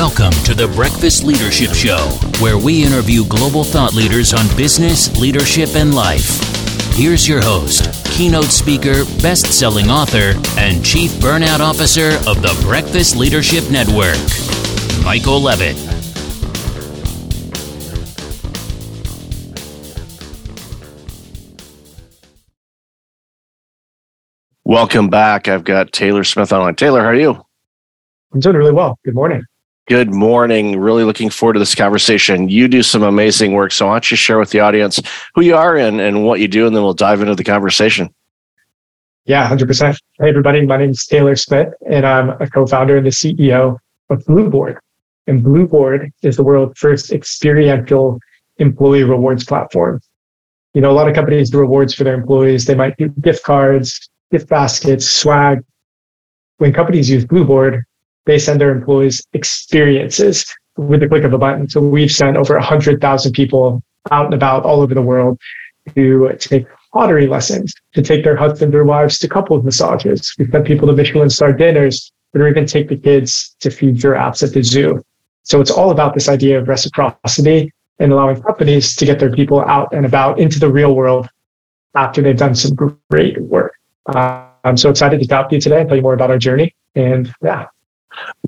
Welcome to the Breakfast Leadership Show, where we interview global thought leaders on business, leadership, and life. Here's your host, keynote speaker, best selling author, and chief burnout officer of the Breakfast Leadership Network, Michael Levitt. Welcome back. I've got Taylor Smith on. Taylor, how are you? I'm doing really well. Good morning. Good morning. Really looking forward to this conversation. You do some amazing work. So, why don't you share with the audience who you are and, and what you do, and then we'll dive into the conversation. Yeah, 100%. Hey, everybody. My name is Taylor Smith, and I'm a co founder and the CEO of Blueboard. And Blueboard is the world's first experiential employee rewards platform. You know, a lot of companies do rewards for their employees. They might do gift cards, gift baskets, swag. When companies use Blueboard, they send their employees experiences with the click of a button. So we've sent over 100,000 people out and about all over the world to take pottery lessons, to take their husbands or wives to couples massages. We've sent people to Michelin star dinners, or even take the kids to feed giraffes at the zoo. So it's all about this idea of reciprocity and allowing companies to get their people out and about into the real world after they've done some great work. Uh, I'm so excited to talk to you today and tell you more about our journey. And yeah,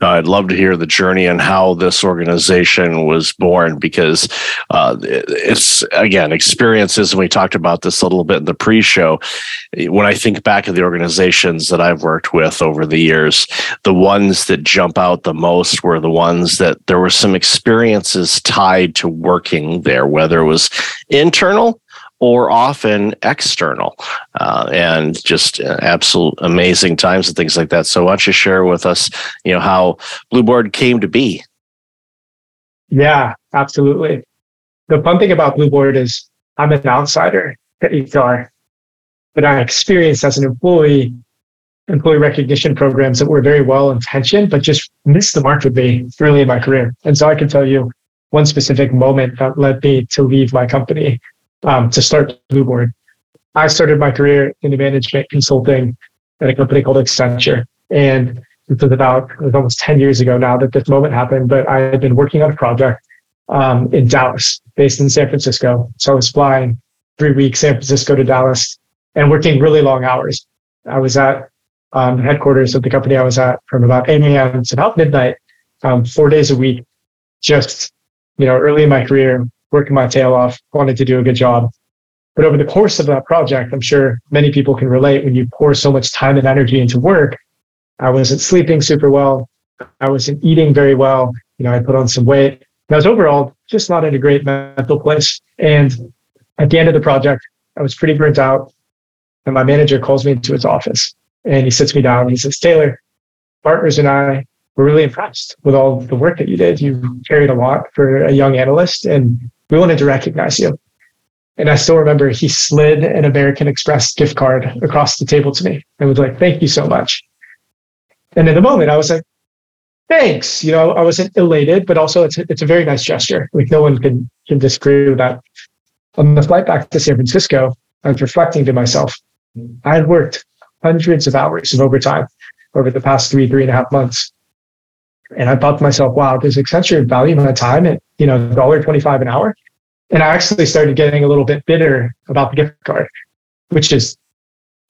I'd love to hear the journey and how this organization was born because uh, it's, again, experiences. And we talked about this a little bit in the pre show. When I think back of the organizations that I've worked with over the years, the ones that jump out the most were the ones that there were some experiences tied to working there, whether it was internal or often external uh, and just uh, absolute amazing times and things like that. So why don't you share with us, you know, how Blueboard came to be? Yeah, absolutely. The fun thing about Blueboard is I'm an outsider to HR, but I experienced as an employee employee recognition programs that were very well intentioned, but just missed the mark with me early in my career. And so I can tell you one specific moment that led me to leave my company um, to start Blueboard. I started my career in management consulting at a company called Accenture. And it was about, it was almost 10 years ago now that this moment happened, but I had been working on a project um, in Dallas, based in San Francisco. So I was flying three weeks, San Francisco to Dallas, and working really long hours. I was at um, headquarters of the company I was at from about 8 a.m. to about midnight, um, four days a week, just, you know, early in my career, working my tail off, wanted to do a good job. But over the course of that project, I'm sure many people can relate when you pour so much time and energy into work. I wasn't sleeping super well. I wasn't eating very well. You know, I put on some weight. I was overall just not in a great mental place. And at the end of the project, I was pretty burnt out. And my manager calls me into his office and he sits me down and he says, Taylor, partners and I were really impressed with all the work that you did. You carried a lot for a young analyst and we wanted to recognize you. And I still remember he slid an American Express gift card across the table to me and was like, thank you so much. And in the moment, I was like, thanks. You know, I wasn't elated, but also it's a, it's a very nice gesture. Like no one can, can disagree with that. On the flight back to San Francisco, I was reflecting to myself, I had worked hundreds of hours of overtime over the past three, three and a half months. And I thought to myself, wow, does Accenture value my time at, you know, $1.25 an hour? And I actually started getting a little bit bitter about the gift card, which is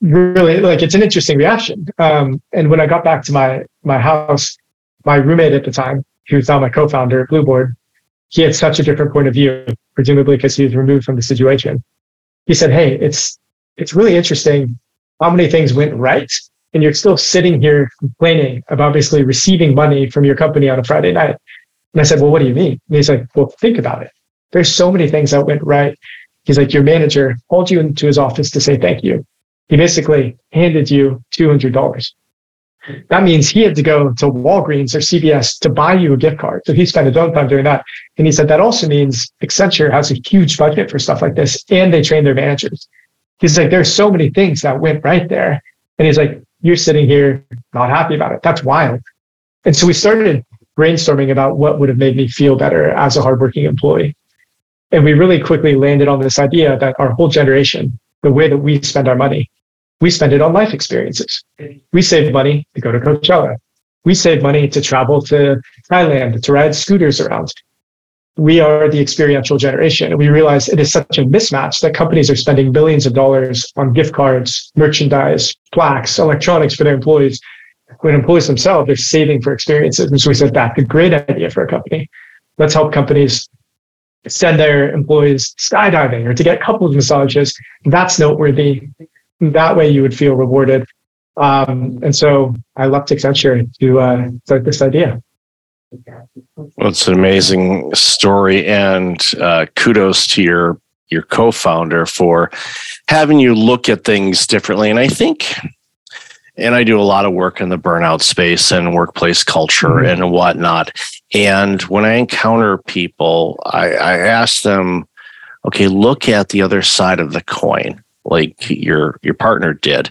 really like it's an interesting reaction. Um, and when I got back to my my house, my roommate at the time, who's now my co-founder at Blueboard, he had such a different point of view, presumably because he was removed from the situation. He said, Hey, it's it's really interesting how many things went right and you're still sitting here complaining about basically receiving money from your company on a Friday night. And I said, Well, what do you mean? And he's like, Well, think about it. There's so many things that went right. He's like, Your manager called you into his office to say thank you. He basically handed you $200. That means he had to go to Walgreens or CVS to buy you a gift card. So he spent his own time doing that. And he said that also means Accenture has a huge budget for stuff like this and they train their managers. He's like, there's so many things that went right there. And he's like, you're sitting here not happy about it. That's wild. And so we started brainstorming about what would have made me feel better as a hardworking employee. And we really quickly landed on this idea that our whole generation, the way that we spend our money, we spend it on life experiences. We save money to go to Coachella. we save money to travel to Thailand, to ride scooters around. We are the experiential generation. And we realize it is such a mismatch that companies are spending billions of dollars on gift cards, merchandise, plaques, electronics for their employees. When employees themselves are saving for experiences. And so we said that's a great idea for a company. Let's help companies send their employees skydiving or to get couples massages. That's noteworthy. That way you would feel rewarded. Um, and so I left Accenture to uh, start this idea. Well, it's an amazing story, and uh, kudos to your your co-founder for having you look at things differently. And I think, and I do a lot of work in the burnout space and workplace culture mm-hmm. and whatnot. And when I encounter people, I, I ask them, okay, look at the other side of the coin like your your partner did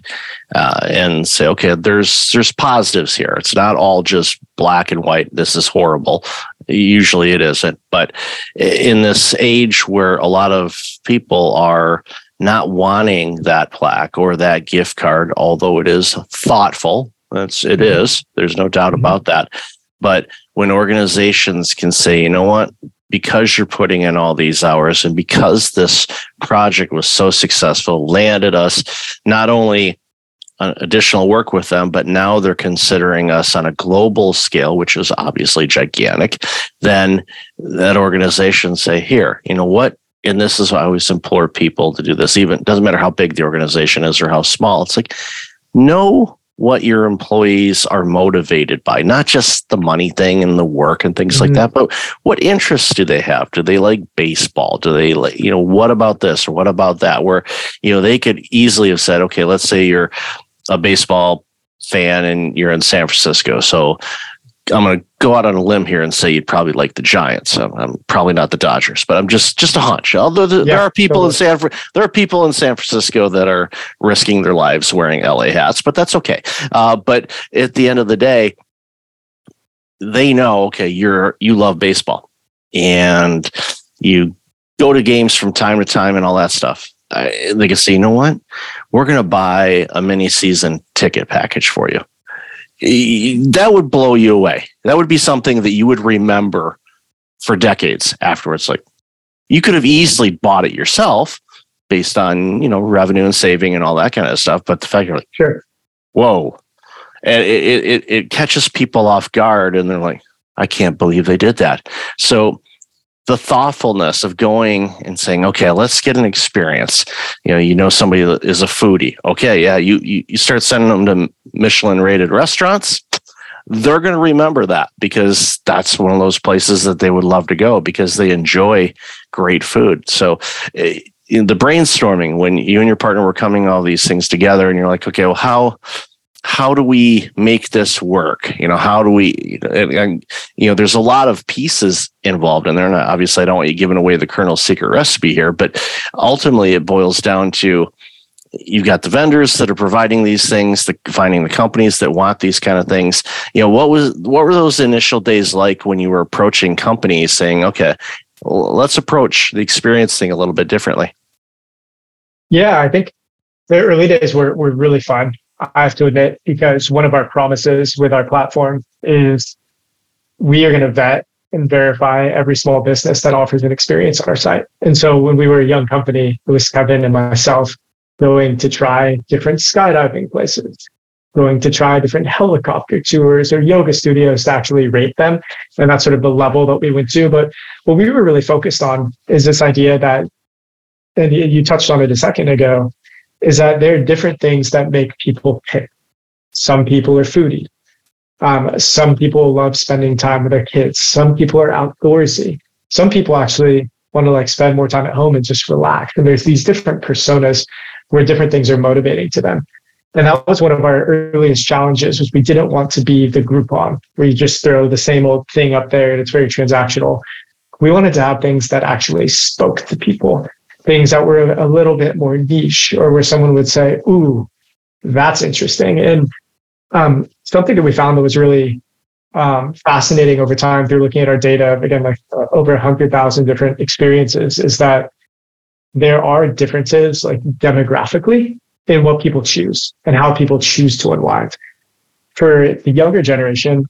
uh, and say okay there's there's positives here it's not all just black and white this is horrible usually it isn't but in this age where a lot of people are not wanting that plaque or that gift card although it is thoughtful that's it mm-hmm. there's no doubt mm-hmm. about that but when organizations can say you know what because you're putting in all these hours and because this project was so successful, landed us not only additional work with them, but now they're considering us on a global scale, which is obviously gigantic. Then that organization say, here, you know what? And this is why I always implore people to do this. Even doesn't matter how big the organization is or how small. It's like know what your employees are motivated by, not just the money thing and the work and things mm-hmm. like that, but what interests do they have? Do they like baseball? Do they like, you know, what about this or what about that? Where, you know, they could easily have said, okay, let's say you're a baseball fan and you're in San Francisco. So I'm going to go out on a limb here and say you'd probably like the Giants. I'm, I'm probably not the Dodgers, but I'm just just a hunch. Although the, yeah, there are people totally. in San there are people in San Francisco that are risking their lives wearing LA hats, but that's okay. Uh, but at the end of the day, they know okay, you're you love baseball, and you go to games from time to time and all that stuff. I, they can say, you know what, we're going to buy a mini season ticket package for you that would blow you away. That would be something that you would remember for decades afterwards. Like you could have easily bought it yourself based on, you know, revenue and saving and all that kind of stuff. But the fact you're like, sure. whoa. And it, it, it catches people off guard and they're like, I can't believe they did that. So the thoughtfulness of going and saying, okay, let's get an experience. You know, you know somebody that is a foodie. Okay, yeah, you you, you start sending them to Michelin rated restaurants. They're going to remember that because that's one of those places that they would love to go because they enjoy great food. So eh, in the brainstorming when you and your partner were coming all these things together and you're like, okay, well, how how do we make this work? You know, how do we, and, you know, there's a lot of pieces involved in there. And obviously, I don't want you giving away the Colonel's secret recipe here, but ultimately, it boils down to you've got the vendors that are providing these things, the finding the companies that want these kind of things. You know, what was what were those initial days like when you were approaching companies saying, okay, let's approach the experience thing a little bit differently? Yeah, I think the early days were, were really fun. I have to admit, because one of our promises with our platform is we are going to vet and verify every small business that offers an experience on our site. And so when we were a young company, it was Kevin and myself going to try different skydiving places, going to try different helicopter tours or yoga studios to actually rate them. And that's sort of the level that we went to. But what we were really focused on is this idea that, and you touched on it a second ago, is that there are different things that make people pick. Some people are foodie. Um, some people love spending time with their kids. Some people are outdoorsy. Some people actually want to like spend more time at home and just relax. And there's these different personas where different things are motivating to them. And that was one of our earliest challenges was we didn't want to be the Groupon where you just throw the same old thing up there and it's very transactional. We wanted to have things that actually spoke to people things that were a little bit more niche or where someone would say, ooh, that's interesting. And um, something that we found that was really um, fascinating over time through looking at our data, again, like uh, over 100,000 different experiences, is that there are differences like demographically in what people choose and how people choose to unwind. for the younger generation,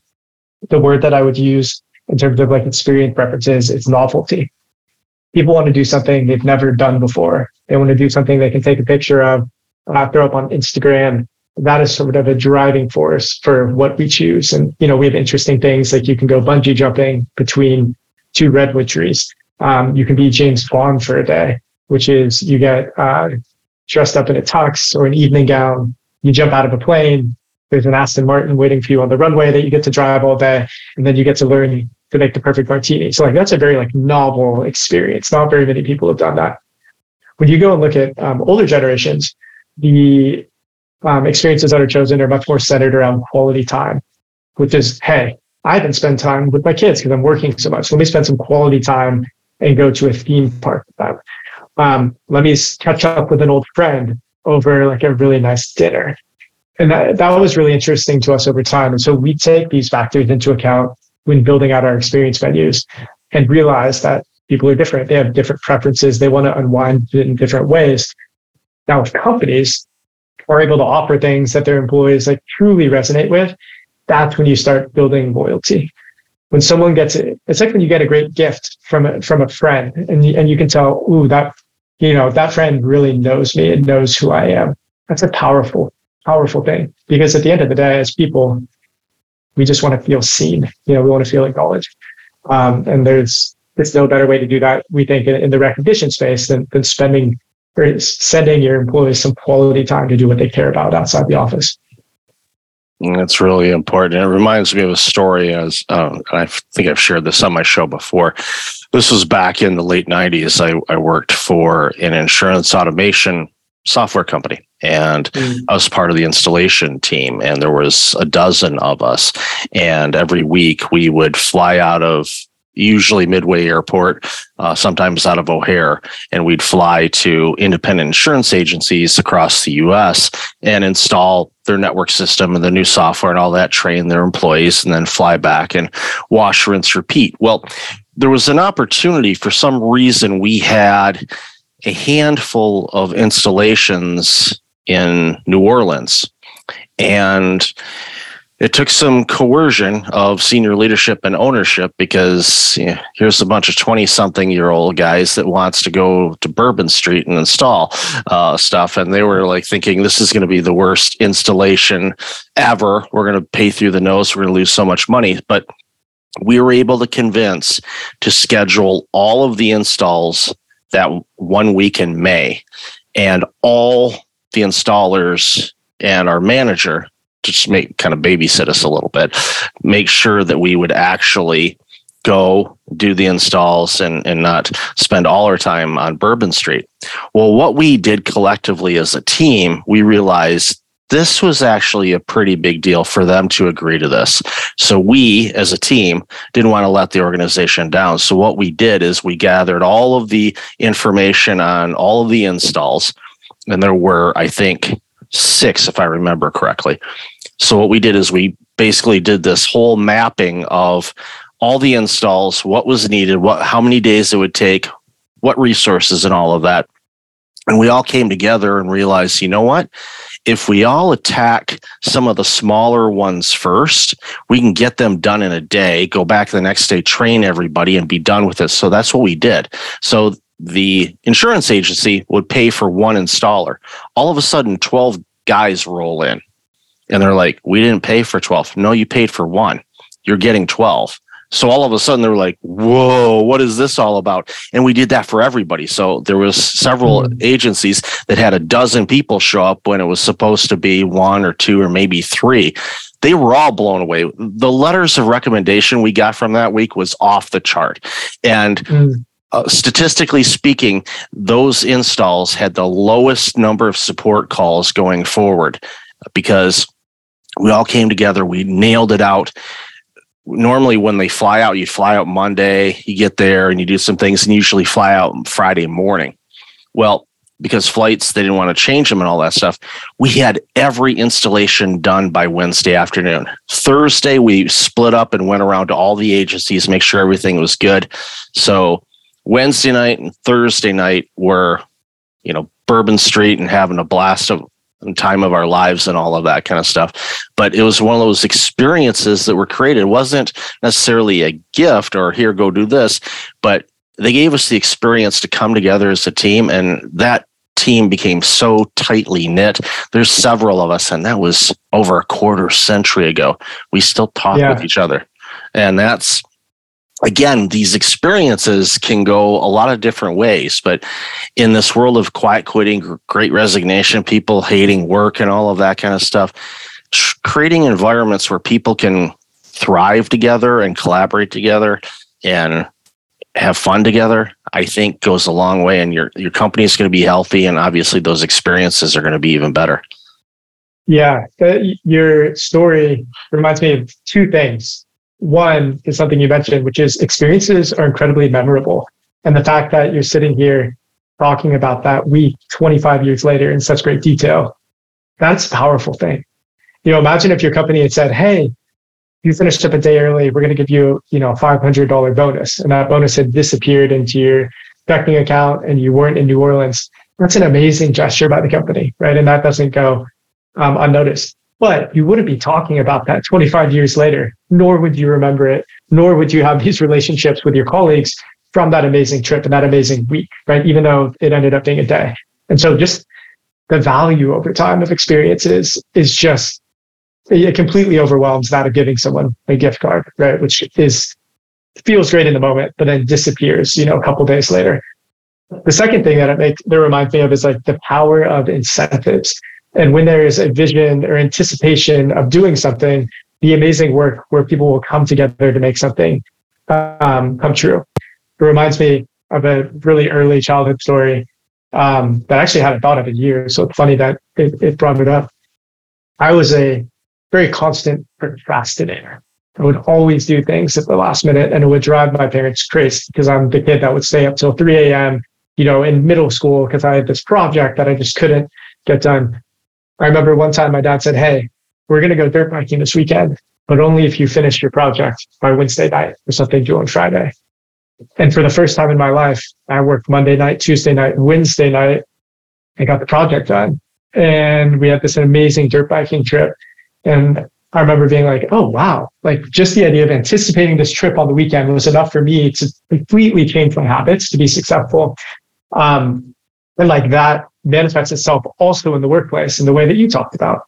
the word that I would use in terms of like experience preferences is novelty. People want to do something they've never done before. They want to do something they can take a picture of, uh, throw up on Instagram. That is sort of a driving force for what we choose. And, you know, we have interesting things like you can go bungee jumping between two redwood trees. Um, you can be James Bond for a day, which is you get uh, dressed up in a tux or an evening gown. You jump out of a plane. There's an Aston Martin waiting for you on the runway that you get to drive all day, and then you get to learn to make the perfect martini. So like that's a very like novel experience. Not very many people have done that. When you go and look at um, older generations, the um, experiences that are chosen are much more centered around quality time, which is hey, I haven't spent time with my kids because I'm working so much. Let me spend some quality time and go to a theme park with them. Um, let me catch up with an old friend over like a really nice dinner. And that, that was really interesting to us over time. And so we take these factors into account when building out our experience venues and realize that people are different. They have different preferences. They want to unwind in different ways. Now, if companies are able to offer things that their employees like truly resonate with, that's when you start building loyalty. When someone gets it, it's like when you get a great gift from a, from a friend, and you, and you can tell, ooh, that you know that friend really knows me and knows who I am. That's a powerful, powerful thing because at the end of the day, as people, we just want to feel seen. You know, we want to feel acknowledged, um, and there's there's no better way to do that. We think in, in the recognition space than than spending or sending your employees some quality time to do what they care about outside the office. It's really important. It reminds me of a story, as uh, I think I've shared this on my show before. This was back in the late 90s. I, I worked for an insurance automation software company and mm. I was part of the installation team and there was a dozen of us and every week we would fly out of usually Midway Airport, uh, sometimes out of O'Hare, and we'd fly to independent insurance agencies across the U.S. and install their network system and the new software and all that, train their employees, and then fly back and wash, rinse, repeat. Well, there was an opportunity for some reason we had a handful of installations in New Orleans. And it took some coercion of senior leadership and ownership because you know, here's a bunch of 20 something year old guys that wants to go to bourbon street and install uh, stuff. And they were like thinking this is going to be the worst installation ever. We're going to pay through the nose. We're going to lose so much money. But we were able to convince to schedule all of the installs that one week in may and all the installers and our manager just make kind of babysit us a little bit, make sure that we would actually go do the installs and, and not spend all our time on Bourbon Street. Well, what we did collectively as a team, we realized this was actually a pretty big deal for them to agree to this. So we as a team didn't want to let the organization down. So what we did is we gathered all of the information on all of the installs and there were I think six, if I remember correctly. So what we did is we basically did this whole mapping of all the installs, what was needed, what how many days it would take, what resources and all of that. And we all came together and realized, you know what? If we all attack some of the smaller ones first, we can get them done in a day, go back the next day, train everybody, and be done with it. So that's what we did. So the insurance agency would pay for one installer. All of a sudden, 12 guys roll in and they're like, We didn't pay for 12. No, you paid for one. You're getting 12. So all of a sudden they were like, whoa, what is this all about? And we did that for everybody. So there was several mm-hmm. agencies that had a dozen people show up when it was supposed to be one or two or maybe three. They were all blown away. The letters of recommendation we got from that week was off the chart. And mm uh, statistically speaking, those installs had the lowest number of support calls going forward because we all came together. We nailed it out. Normally, when they fly out, you fly out Monday, you get there and you do some things, and usually fly out Friday morning. Well, because flights, they didn't want to change them and all that stuff. We had every installation done by Wednesday afternoon. Thursday, we split up and went around to all the agencies, make sure everything was good. So Wednesday night and Thursday night were, you know, Bourbon Street and having a blast of time of our lives and all of that kind of stuff. But it was one of those experiences that were created. It wasn't necessarily a gift or here, go do this, but they gave us the experience to come together as a team. And that team became so tightly knit. There's several of us, and that was over a quarter century ago. We still talk yeah. with each other. And that's again, these experiences can go a lot of different ways, but in this world of quiet quitting, great resignation, people hating work and all of that kind of stuff, creating environments where people can thrive together and collaborate together and have fun together, I think goes a long way and your your company is going to be healthy and obviously those experiences are going to be even better. Yeah, your story reminds me of two things. One is something you mentioned, which is experiences are incredibly memorable. And the fact that you're sitting here talking about that week 25 years later in such great detail, that's a powerful thing. You know, imagine if your company had said, Hey, you finished up a day early, we're going to give you, you know, a $500 bonus. And that bonus had disappeared into your checking account and you weren't in New Orleans. That's an amazing gesture by the company, right? And that doesn't go um, unnoticed. But you wouldn't be talking about that 25 years later, nor would you remember it, nor would you have these relationships with your colleagues from that amazing trip and that amazing week, right? Even though it ended up being a day. And so just the value over time of experiences is just, it completely overwhelms that of giving someone a gift card, right? Which is, feels great in the moment, but then disappears, you know, a couple days later. The second thing that it makes, that reminds me of is like the power of incentives. And when there is a vision or anticipation of doing something, the amazing work where people will come together to make something um, come true. It reminds me of a really early childhood story um, that I actually hadn't thought of in years. So it's funny that it, it brought it up. I was a very constant procrastinator. I would always do things at the last minute and it would drive my parents crazy because I'm the kid that would stay up till 3 a.m., you know, in middle school because I had this project that I just couldn't get done. I remember one time my dad said, Hey, we're going to go dirt biking this weekend, but only if you finish your project by Wednesday night or something due on Friday. And for the first time in my life, I worked Monday night, Tuesday night, Wednesday night, and got the project done. And we had this amazing dirt biking trip. And I remember being like, oh, wow. Like just the idea of anticipating this trip on the weekend was enough for me to completely change my habits to be successful. Um, and like that manifests itself also in the workplace in the way that you talked about.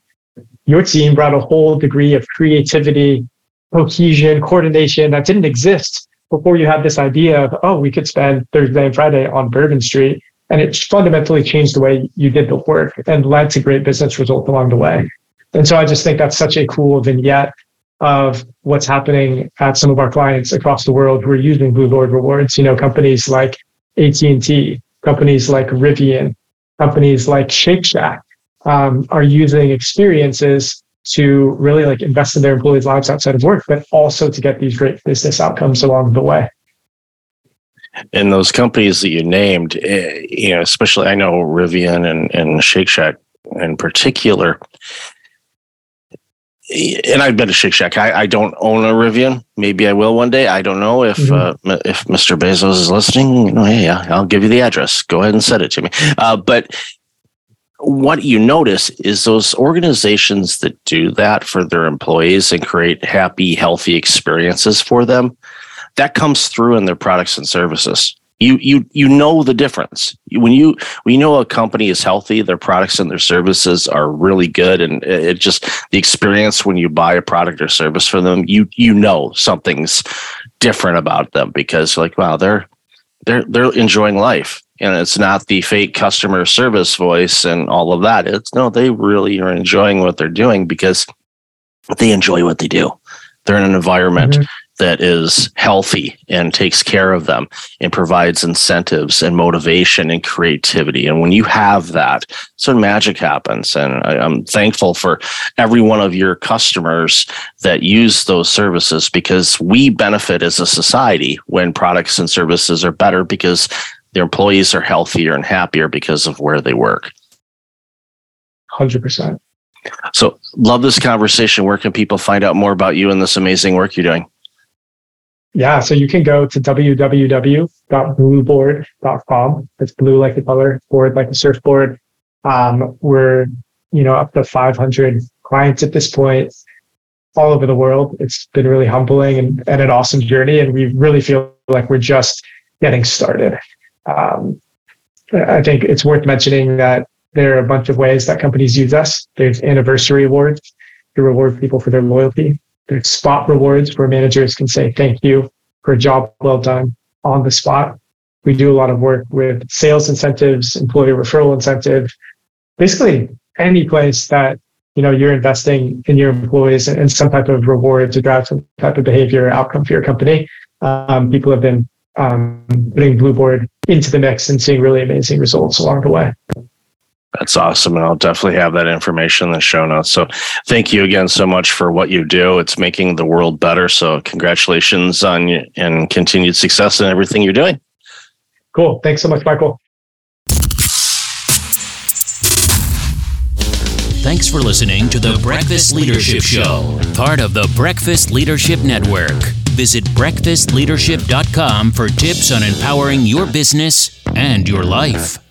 Your team brought a whole degree of creativity, cohesion, coordination that didn't exist before you had this idea of, oh, we could spend Thursday and Friday on Bourbon Street. And it fundamentally changed the way you did the work and led to great business results along the way. And so I just think that's such a cool vignette of what's happening at some of our clients across the world who are using Blueboard rewards. You know, companies like AT&T, companies like Rivian, companies like Shake Shack um, are using experiences to really like invest in their employees' lives outside of work, but also to get these great business outcomes along the way. And those companies that you named, eh, you know, especially I know Rivian and, and Shake Shack in particular, and I've been to Shake Shack. I, I, don't own a Rivian. Maybe I will one day. I don't know if mm-hmm. uh, if Mr. Bezos is listening. You know, hey, I'll give you the address. Go ahead and send it to me. Uh, but what you notice is those organizations that do that for their employees and create happy, healthy experiences for them, that comes through in their products and services you you you know the difference. When you when know a company is healthy their products and their services are really good and it just the experience when you buy a product or service from them you you know something's different about them because like wow they're they're they're enjoying life. And it's not the fake customer service voice and all of that. It's no they really are enjoying what they're doing because they enjoy what they do. They're in an environment mm-hmm that is healthy and takes care of them and provides incentives and motivation and creativity. And when you have that, so magic happens. And I, am thankful for every one of your customers that use those services because we benefit as a society when products and services are better because their employees are healthier and happier because of where they work. 100%. So, love this conversation. Where can people find out more about you and this amazing work you're doing? Yeah, so you can go to www.blueboard.com. It's blue like the color, board like the surfboard. Um, we're you know, up to 500 clients at this point all over the world. It's been really humbling and, and an awesome journey. And we really feel like we're just getting started. Um, I think it's worth mentioning that there are a bunch of ways that companies use us. There's anniversary awards to reward people for their loyalty. There's spot rewards where managers can say thank you for a job well done on the spot. We do a lot of work with sales incentives, employee referral incentive, basically any place that you know you're investing in your employees and some type of reward to drive some type of behavior outcome for your company. Um, people have been um, putting Blueboard into the mix and seeing really amazing results along the way. That's awesome. And I'll definitely have that information in the show notes. So thank you again so much for what you do. It's making the world better. So congratulations on you and continued success in everything you're doing. Cool. Thanks so much, Michael. Thanks for listening to the Breakfast Leadership Show, part of the Breakfast Leadership Network. Visit breakfastleadership.com for tips on empowering your business and your life.